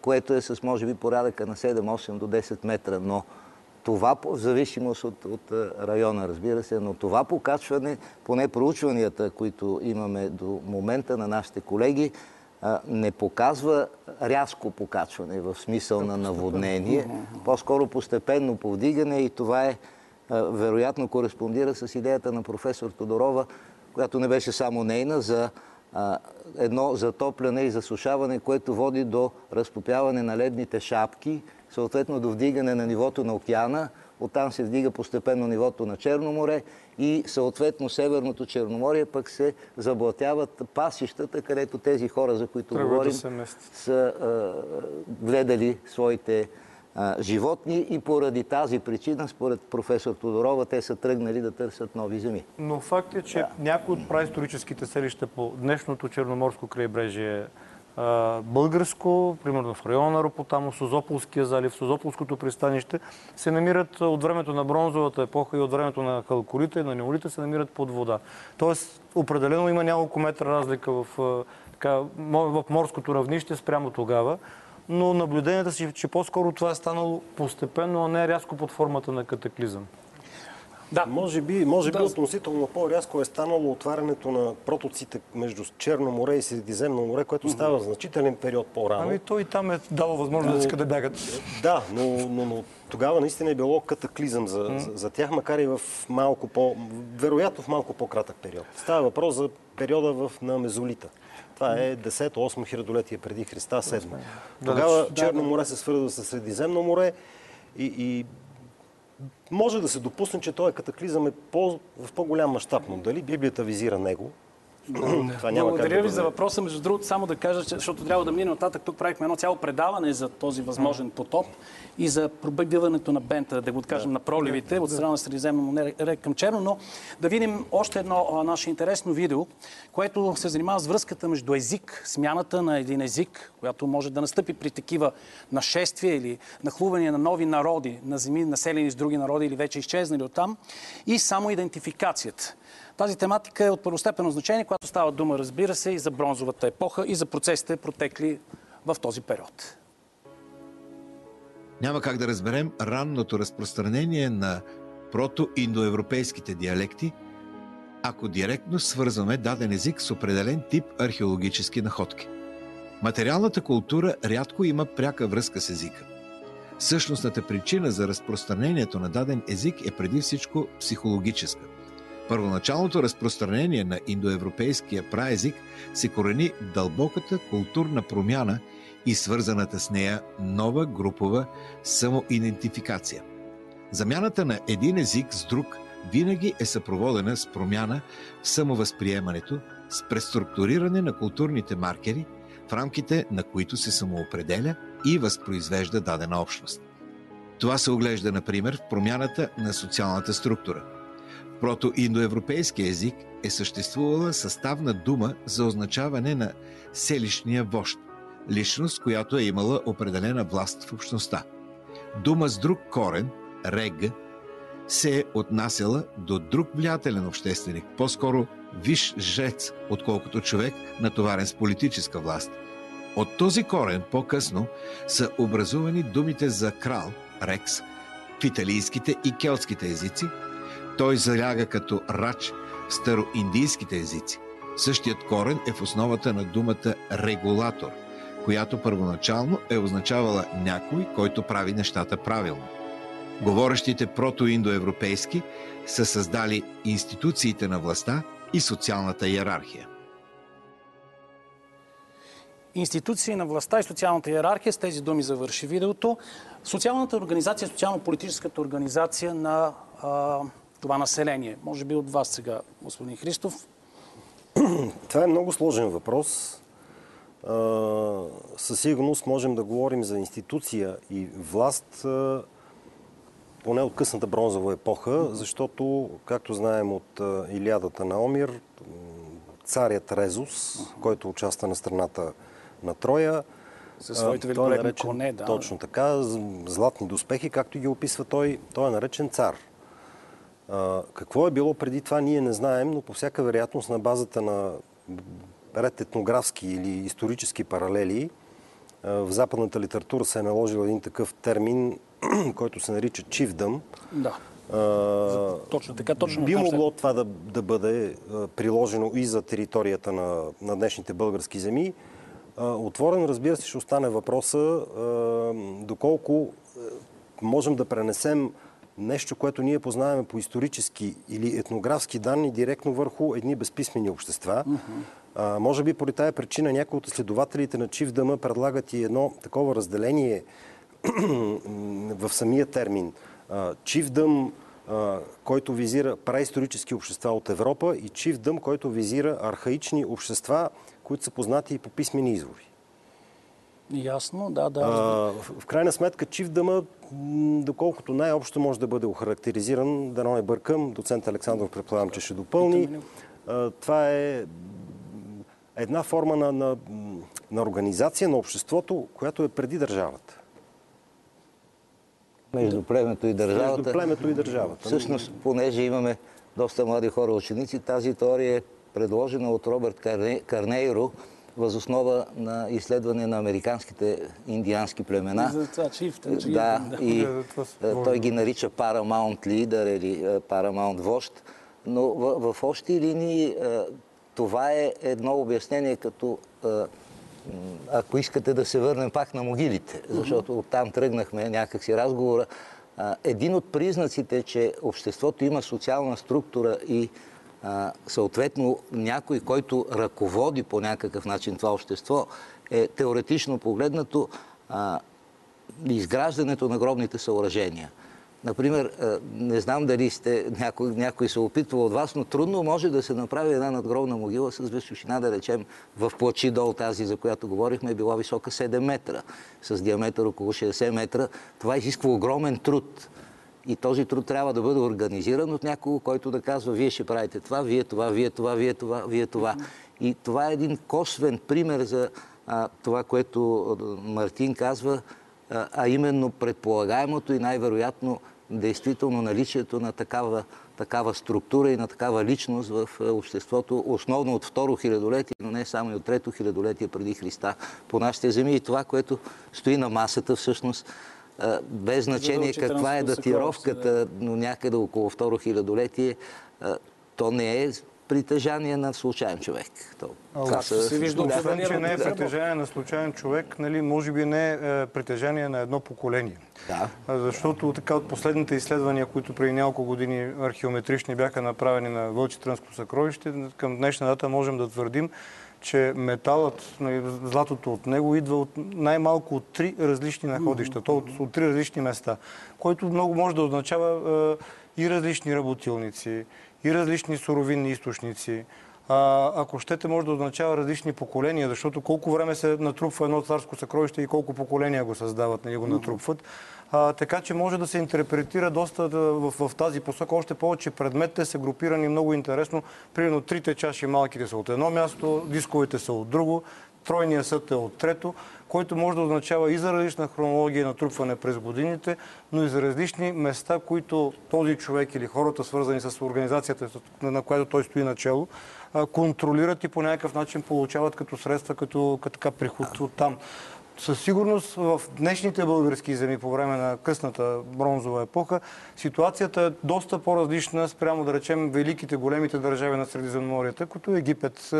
което е с може би порядъка на 7-8 до 10 метра, но това, в зависимост от, от а, района, разбира се, но това покачване, поне проучванията, които имаме до момента на нашите колеги, не показва рязко покачване в смисъл на наводнение, по-скоро постепенно повдигане и това е вероятно кореспондира с идеята на професор Тодорова, която не беше само нейна, за едно затопляне и засушаване, което води до разтопяване на ледните шапки, съответно до вдигане на нивото на океана, оттам се вдига постепенно нивото на Черно море и съответно Северното Черноморие пък се заблатяват пасищата, където тези хора, за които Тръгват да говорим, местят. са а, гледали своите а, животни и поради тази причина, според професор Тодорова, те са тръгнали да търсят нови земи. Но факт е, че някои от праисторическите селища по днешното черноморско крайбрежие българско, примерно в района на Ропотамо, Созополския залив, Созополското пристанище, се намират от времето на бронзовата епоха и от времето на халколита и на неолита се намират под вода. Тоест, определено има няколко метра разлика в, така, в морското равнище спрямо тогава, но наблюденията си, че по-скоро това е станало постепенно, а не рязко под формата на катаклизъм. Да, Може би, може би Да. относително по-рязко е станало отварянето на протоците между Черно море и Средиземно море, което става в значителен период по-рано. Ами той и там е дало възможност да си къде бягат. Да, но, но, но тогава наистина е било катаклизъм за, за, за тях, макар и в малко по... вероятно в малко по-кратък период. Става въпрос за периода в, на Мезолита. Това е 10-8 хилядолетие преди Христа, 7. Тогава Черно море се свързва с Средиземно море и, и може да се допусне, че този катаклизъм е по, в по-голям мащаб, но дали Библията визира него? Това няма как Благодаря да ви за бъде. въпроса. Между другото, само да кажа, защото трябва да мине нататък. Тук правихме едно цяло предаване за този възможен потоп и за пробъдването на бента, да го кажем, на проливите от страна на Средиземно море към Черно. Но да видим още едно а, наше интересно видео, което се занимава с връзката между език, смяната на един език, която може да настъпи при такива нашествия или нахлувания на нови народи, на земи, населени с други народи или вече изчезнали оттам, и само идентификацията. Тази тематика е от първостепенно значение, когато става дума, разбира се, и за бронзовата епоха, и за процесите, протекли в този период. Няма как да разберем ранното разпространение на прото-индоевропейските диалекти, ако директно свързваме даден език с определен тип археологически находки. Материалната култура рядко има пряка връзка с езика. Същностната причина за разпространението на даден език е преди всичко психологическа. Първоначалното разпространение на индоевропейския праезик се корени дълбоката културна промяна и свързаната с нея нова групова самоидентификация. Замяната на един език с друг винаги е съпроводена с промяна в самовъзприемането, с преструктуриране на културните маркери, в рамките на които се самоопределя и възпроизвежда дадена общност. Това се оглежда, например, в промяната на социалната структура. В протоиндоевропейския език е съществувала съставна дума за означаване на селищния вожд, личност, която е имала определена власт в общността. Дума с друг корен, рег, се е отнасяла до друг влиятелен общественик, по-скоро виш жрец, отколкото човек, натоварен с политическа власт. От този корен по-късно са образувани думите за крал, рекс, в италийските и келтските езици. Той заляга като рач в староиндийските езици. Същият корен е в основата на думата регулатор, която първоначално е означавала някой, който прави нещата правилно. Говорещите протоиндоевропейски са създали институциите на властта и социалната иерархия. Институции на властта и социалната иерархия, с тези думи завърши видеото. Социалната организация, социално-политическата организация на това население. Може би от вас сега, господин Христов. Това е много сложен въпрос. Със сигурност можем да говорим за институция и власт, поне от късната бронзова епоха, защото, както знаем от Илиадата на Омир, царят Резус, който участва на страната на Троя, Със своите е великолепни наречен- коне, да. Точно така, златни доспехи, както ги описва той, той е наречен цар. Какво е било преди това, ние не знаем, но по всяка вероятност на базата на ред етнографски или исторически паралели, в западната литература се е наложил един такъв термин, който се нарича чивдъм. Да. А, Точно така, точно би могло това да, да бъде приложено и за територията на, на днешните български земи. Отворен, разбира се, ще остане въпроса доколко можем да пренесем нещо, което ние познаваме по исторически или етнографски данни директно върху едни безписмени общества. А, може би поради тая причина някои от следователите на Чивдъма предлагат и едно такова разделение в самия термин. А, Чивдъм, а, който визира праисторически общества от Европа и чивдъм, който визира архаични общества, които са познати и по писмени извори. Ясно, да, да. А, в, в крайна сметка, чивдъма, м, доколкото най-общо може да бъде охарактеризиран, да не бъркам, доцент Александров предполагам, че ще допълни. А, това е една форма на, на, на организация на обществото, която е преди държавата. Между племето и държавата. Между племето и държавата. Всъщност, понеже имаме доста млади хора ученици, тази теория е предложена от Робърт Карне, Карнейро възоснова на изследване на американските индиански племена. За това, чифтен, чифтен, Да, и Да, това той ги нарича Paramount Leader или Paramount Вожд. Но в, в общи линии е, това е едно обяснение като ако искате да се върнем пак на могилите, защото оттам тръгнахме някакси разговора. Един от признаците, че обществото има социална структура и а, съответно някой, който ръководи по някакъв начин това общество, е теоретично погледнато а, изграждането на гробните съоръжения. Например, не знам дали сте, някой, някой се опитва от вас, но трудно може да се направи една надгробна могила с височина, да речем, в плачи дол, тази, за която говорихме, е била висока 7 метра, с диаметър около 60 метра. Това изисква огромен труд. И този труд трябва да бъде организиран от някого, който да казва, вие ще правите това, вие това, вие това, вие това, вие това. И това е един косвен пример за а, това, което Мартин казва, а, а именно предполагаемото и най-вероятно действително наличието на такава, такава структура и на такава личност в обществото, основно от второ хилядолетие, но не само и от трето хилядолетие преди Христа по нашите земи. И това, което стои на масата всъщност, без значение каква е датировката, но някъде около второ хилядолетие, то не е притежание на случайен човек. То, това се вижда. Освен, че не е притежание на случайен човек, нали, може би не е е притежание на едно поколение. Да. Защото така от последните изследвания, които преди няколко години археометрични бяха направени на Вълчетрънско съкровище, към днешна дата можем да твърдим, че металът, нали, златото от него идва от най-малко от три различни находища, то от, от три различни места, който много може да означава е, и различни работилници, и различни суровинни източници, а, ако щете, може да означава различни поколения, защото колко време се натрупва едно царско съкровище и колко поколения го създават, нали, го натрупват. А, така че може да се интерпретира доста да, в, в тази посока. Още повече предметите са групирани много интересно. Примерно трите чаши малките са от едно място, дисковете са от друго, тройния съд е от трето, който може да означава и за различна хронология и натрупване през годините, но и за различни места, които този човек или хората, свързани с организацията, на която той стои начало, контролират и по някакъв начин получават като средства, като, като така приход от там. Със сигурност в днешните български земи по време на късната бронзова епоха ситуацията е доста по-различна спрямо да речем великите, големите държави на Средиземноморието, като Египет,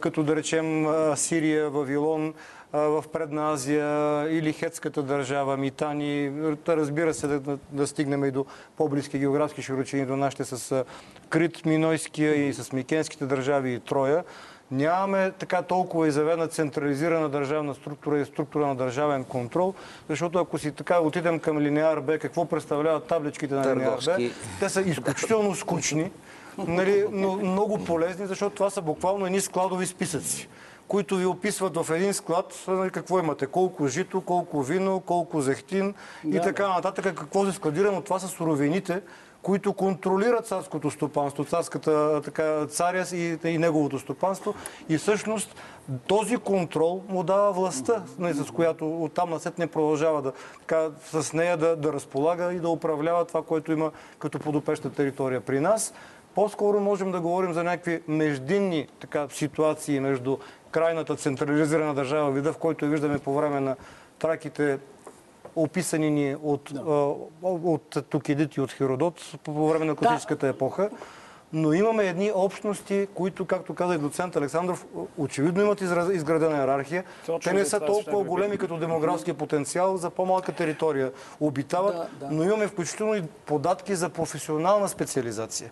като да речем Сирия, Вавилон, в Предна Азия или Хетската държава, Митани. Разбира се, да, да, стигнем и до по-близки географски широчини до нашите с Крит, Минойския и с Микенските държави и Троя. Нямаме така толкова изявена централизирана държавна структура и структура на държавен контрол, защото ако си така отидем към линеар Б, какво представляват табличките на линеар Б? Търговски. Те са изключително скучни, нали, но много полезни, защото това са буквално едни складови списъци които ви описват в един склад нали, какво имате, колко жито, колко вино, колко зехтин и така нататък, какво се складирано. Това са суровините, които контролират царското стопанство, царската така, царя и, и неговото стопанство. И всъщност този контрол му дава властта, нали, с която оттам насетне продължава да, така, с нея да, да разполага и да управлява това, което има като подопеща територия при нас. По-скоро можем да говорим за някакви междинни така, ситуации между крайната централизирана държава, вида, в който виждаме по време на траките, описани ни от, а, от Тукидит и от Херодот по време на класическата епоха. Но имаме едни общности, които, както каза и доцент Александров, очевидно имат изградена иерархия. Точно Те не са толкова големи като демографския потенциал за по-малка територия. Обитават, Да, да. но имаме включително и податки за професионална специализация.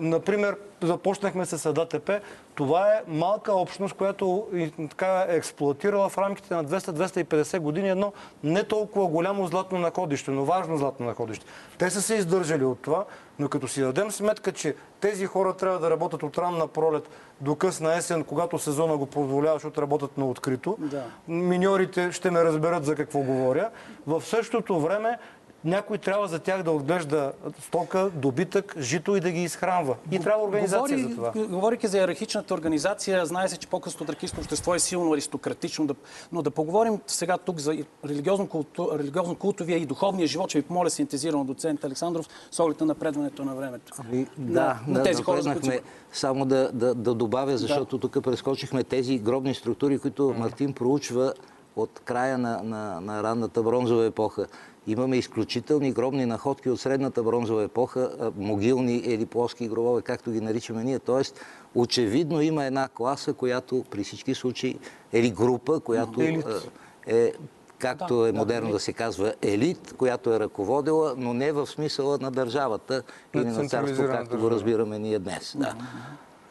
Например, започнахме с АДТП. Това е малка общност, която така е експлуатирала в рамките на 200-250 години едно не толкова голямо златно находище, но важно златно находище. Те са се издържали от това, но като си дадем сметка, че тези хора трябва да работят от ранна пролет до късна есен, когато сезона го позволява, защото работят на открито. Да. Миньорите ще ме разберат за какво говоря. В същото време някой трябва за тях да отглежда стока, добитък, жито и да ги изхранва. И трябва организация за това. Говорейки за иерархичната организация, знае се, че по-късно тракийско общество е силно аристократично, да, но да поговорим сега тук за религиозно-култовия религиозно и духовния живот. Ще ви помоля синтезирано доцент Александров с оглед на напредването на времето. Ами, да, на, на тези хора, за напреднахме. Само да, да, да добавя, защото тук прескочихме тези гробни структури, които Мартин проучва от края на, на, на ранната бронзова епоха. Имаме изключителни гробни находки от средната бронзова епоха, могилни или плоски гробове, както ги наричаме ние. Тоест, очевидно има една класа, която при всички случаи, или група, която а, е както Да, е да, модерно елит. да се казва, елит, която е ръководила, но не в смисъла на държавата или на царство, централизирана както го държава. разбираме ние днес. Да.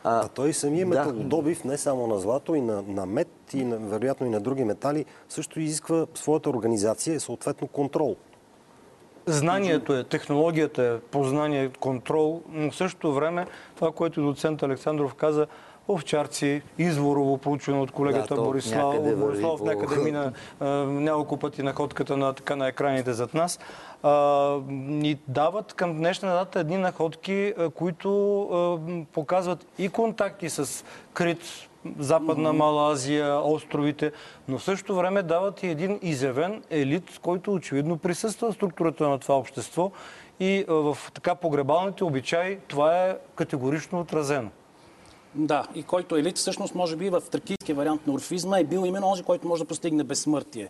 А той самия да. металодобив, не само на злато, и на, на мед, и на, вероятно и на други метали, също изисква своята организация и съответно контрол. Знанието е, технологията е, познание, контрол, но в същото време това, което доцент Александров каза, овчарци, изворово проучване от колегата Да, Борислав. някъде Борислав някъде мина а, няколко пъти находката на, така, на екраните зад нас. А, ни дават към днешна дата едни находки, а, които а, показват и контакти с Крит, Западна Мала Азия, островите, но в същото време дават и един изявен елит, който очевидно присъства в структурата на това общество и в така погребалните обичаи това е категорично отразено. Да, и който елит всъщност може би в тракийския вариант на орфизма е бил именно онзи, който може да постигне безсмъртие.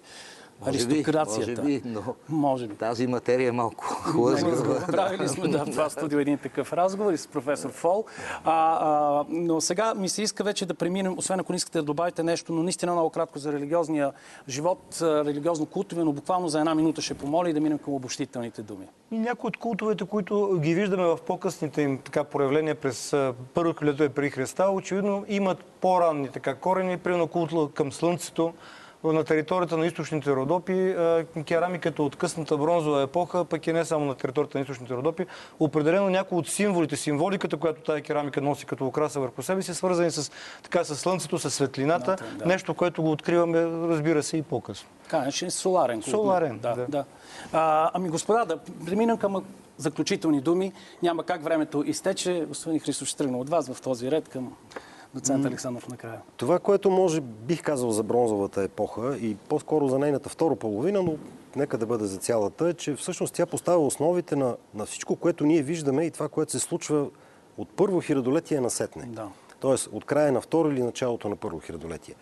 Може би, Аристокрацията. може би, но Може би. тази материя е малко хлъзгава. Правили сме да, в това студио един такъв разговор и с професор Фол. А, а, но сега ми се иска вече да преминем, освен ако не искате да добавите нещо, но наистина много кратко за религиозния живот, религиозно-култовия, но буквално за една минута ще помоля и да минем към обобщителните думи. И някои от култовете, които ги виждаме в по-късните им така проявления през а, първо хилядолетие при Христа, очевидно имат по-ранни така корени, примерно култ към Слънцето, на територията на източните Родопи, а, керамиката от късната бронзова епоха, пък и не само на територията на източните Родопи, определено някои от символите, символиката, която тази керамика носи като украса върху себе си, свързани с, така, с Слънцето, с светлината, Да, да. нещо, което го откриваме, разбира се, и по-късно. Така, значи соларен. Соларен, да. да. да. А, ами господа, да преминем към заключителни думи. Няма как времето изтече. Господин Христов ще тръгна от вас в този ред към доцент Александров накрая. Това, което може бих казал за бронзовата епоха и по-скоро за нейната втора половина, но нека да бъде за цялата, е, че всъщност тя поставя основите на, на всичко, което ние виждаме и това, което се случва от първо хилядолетие насетне. Да. Тоест от края на второ или началото на първо хилядолетие.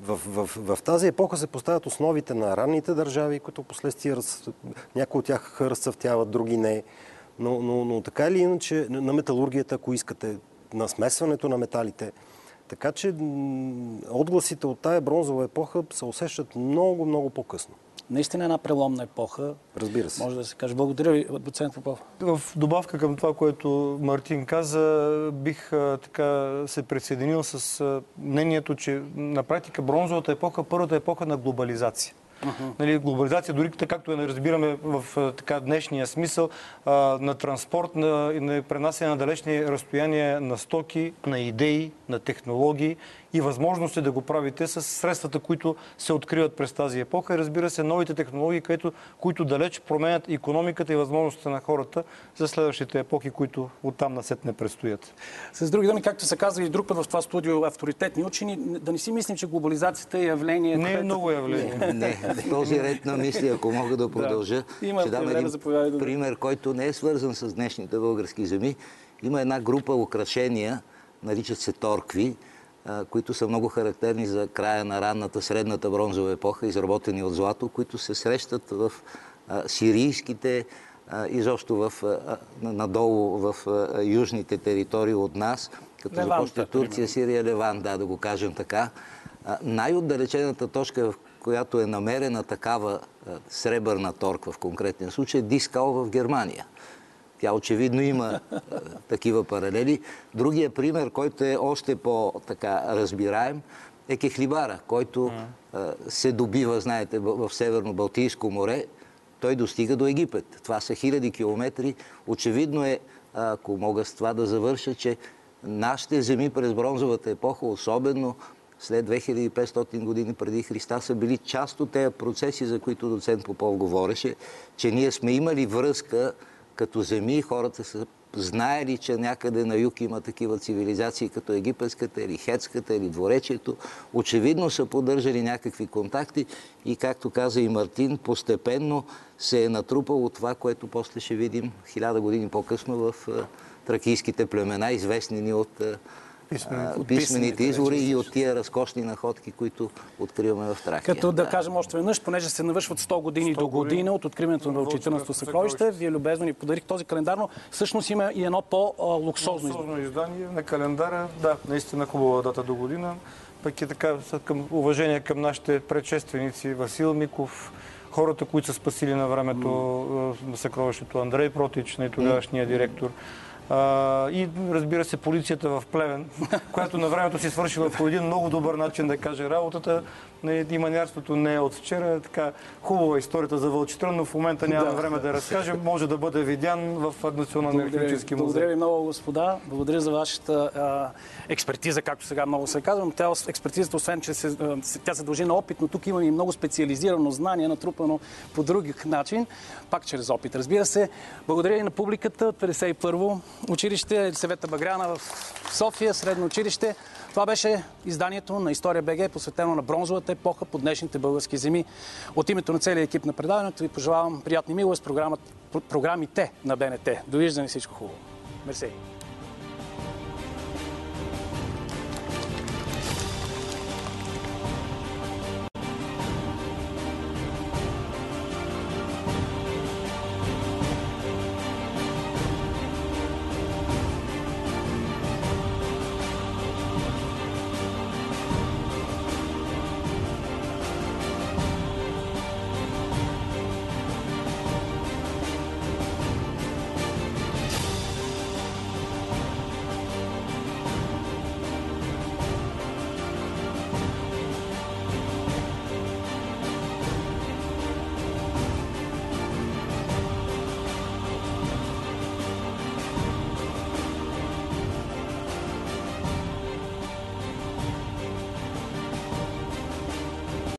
В, в, в тази епоха се поставят основите на ранните държави, които последствие раз... някои от тях разцъфтяват, други не. Но, но, но така или иначе на на металургията, ако искате, на смесването на металите. Така че отгласите от тая бронзова епоха се усещат много, много по-късно. Наистина една преломна епоха. Разбира се. Може да се каже. Благодаря ви, доцент Попов. В добавка към това, което Мартин каза, бих така се присъединил с мнението, че на практика бронзовата епоха, първата епоха на глобализация. Нали, глобализация, дори както я не разбираме в така, днешния смисъл, на транспорт, на, на пренасене на далечни разстояния на стоки, на идеи, на технологии и възможности да го правите с средствата, които се откриват през тази епоха и разбира се новите технологии, които, които далеч променят економиката и възможностите на хората за следващите епохи, които оттам насет не предстоят. С други думи, както се казва и друг път в това студио авторитетни учени, да не си мислим, че глобализацията е явление. Не е което- много явление. Не, в този ред на мисли, ако мога да продължа, Има ще дам един пример, който не е свързан с днешните български земи. Има една група украшения, наричат се торкви, които са много характерни за края на ранната, средната бронзова епоха, изработени от злато, които се срещат в сирийските, изобщо в, надолу в южните територии от нас, като Леванта, започне Турция, Сирия, Леван, да, да го кажем така. Най-отдалечената точка, в която е намерена такава сребърна торква в конкретен случай, е Дискал в Германия. Тя очевидно има а, такива паралели. Другия пример, който е още по-така разбираем, е Кехлибара, който а, се добива, знаете, в, Северно-Балтийско море. Той достига до Египет. Това са хиляди километри. Очевидно е, ако мога с това да завърша, че нашите земи през бронзовата епоха особено след 2500 години преди Христа са били част от тези процеси, за които доцент Попов говореше, че ние сме имали връзка като земи хората са знаели, че някъде на юг има такива цивилизации, като египетската или хетската или дворечието. Очевидно са поддържали някакви контакти и, както каза и Мартин, постепенно се е натрупало това, което после ще видим хиляда години по-късно в е, тракийските племена, известни ни от е, Писмените. а, писмените извори и от тия разкошни находки, които откриваме в Тракия. Като да, кажем още веднъж, понеже се навършват 100 години 100 до година от откриването на от 14-то съкровище, вие любезно ни подарих този календар, но всъщност има и едно по-луксозно издание. Издание на календара. Да, наистина хубава дата до година. Пък и така към уважение към нашите предшественици Васил Миков, хората, които са спасили на времето на съкровището Андрей Протич, на тогавашния директор. А, и разбира се, полицията в Плевен, която на времето си свършила по един много добър начин да каже работата. Не, и манярството не е от вчера. Така хубава историята за Вълчитрън, но в момента нямаме Да. време да разкажем. Може да бъде видян в Националния археологически музей. Благодаря ви много, господа. Благодаря за вашата а, експертиза, както сега много се казва. Но тя, експертизата, освен че се, тя се дължи на опит, но тук има и много специализирано знание, натрупано по друг начин, пак чрез опит. Разбира се, благодаря и на публиката от 51-во училище, Съвета Багряна в София, средно училище. Това беше изданието на История БГ, посветено на бронзовата епоха по днешните български земи. От името на целия екип на предаването ви пожелавам приятни милост програмите на БНТ. Довиждане всичко хубаво. Мерси.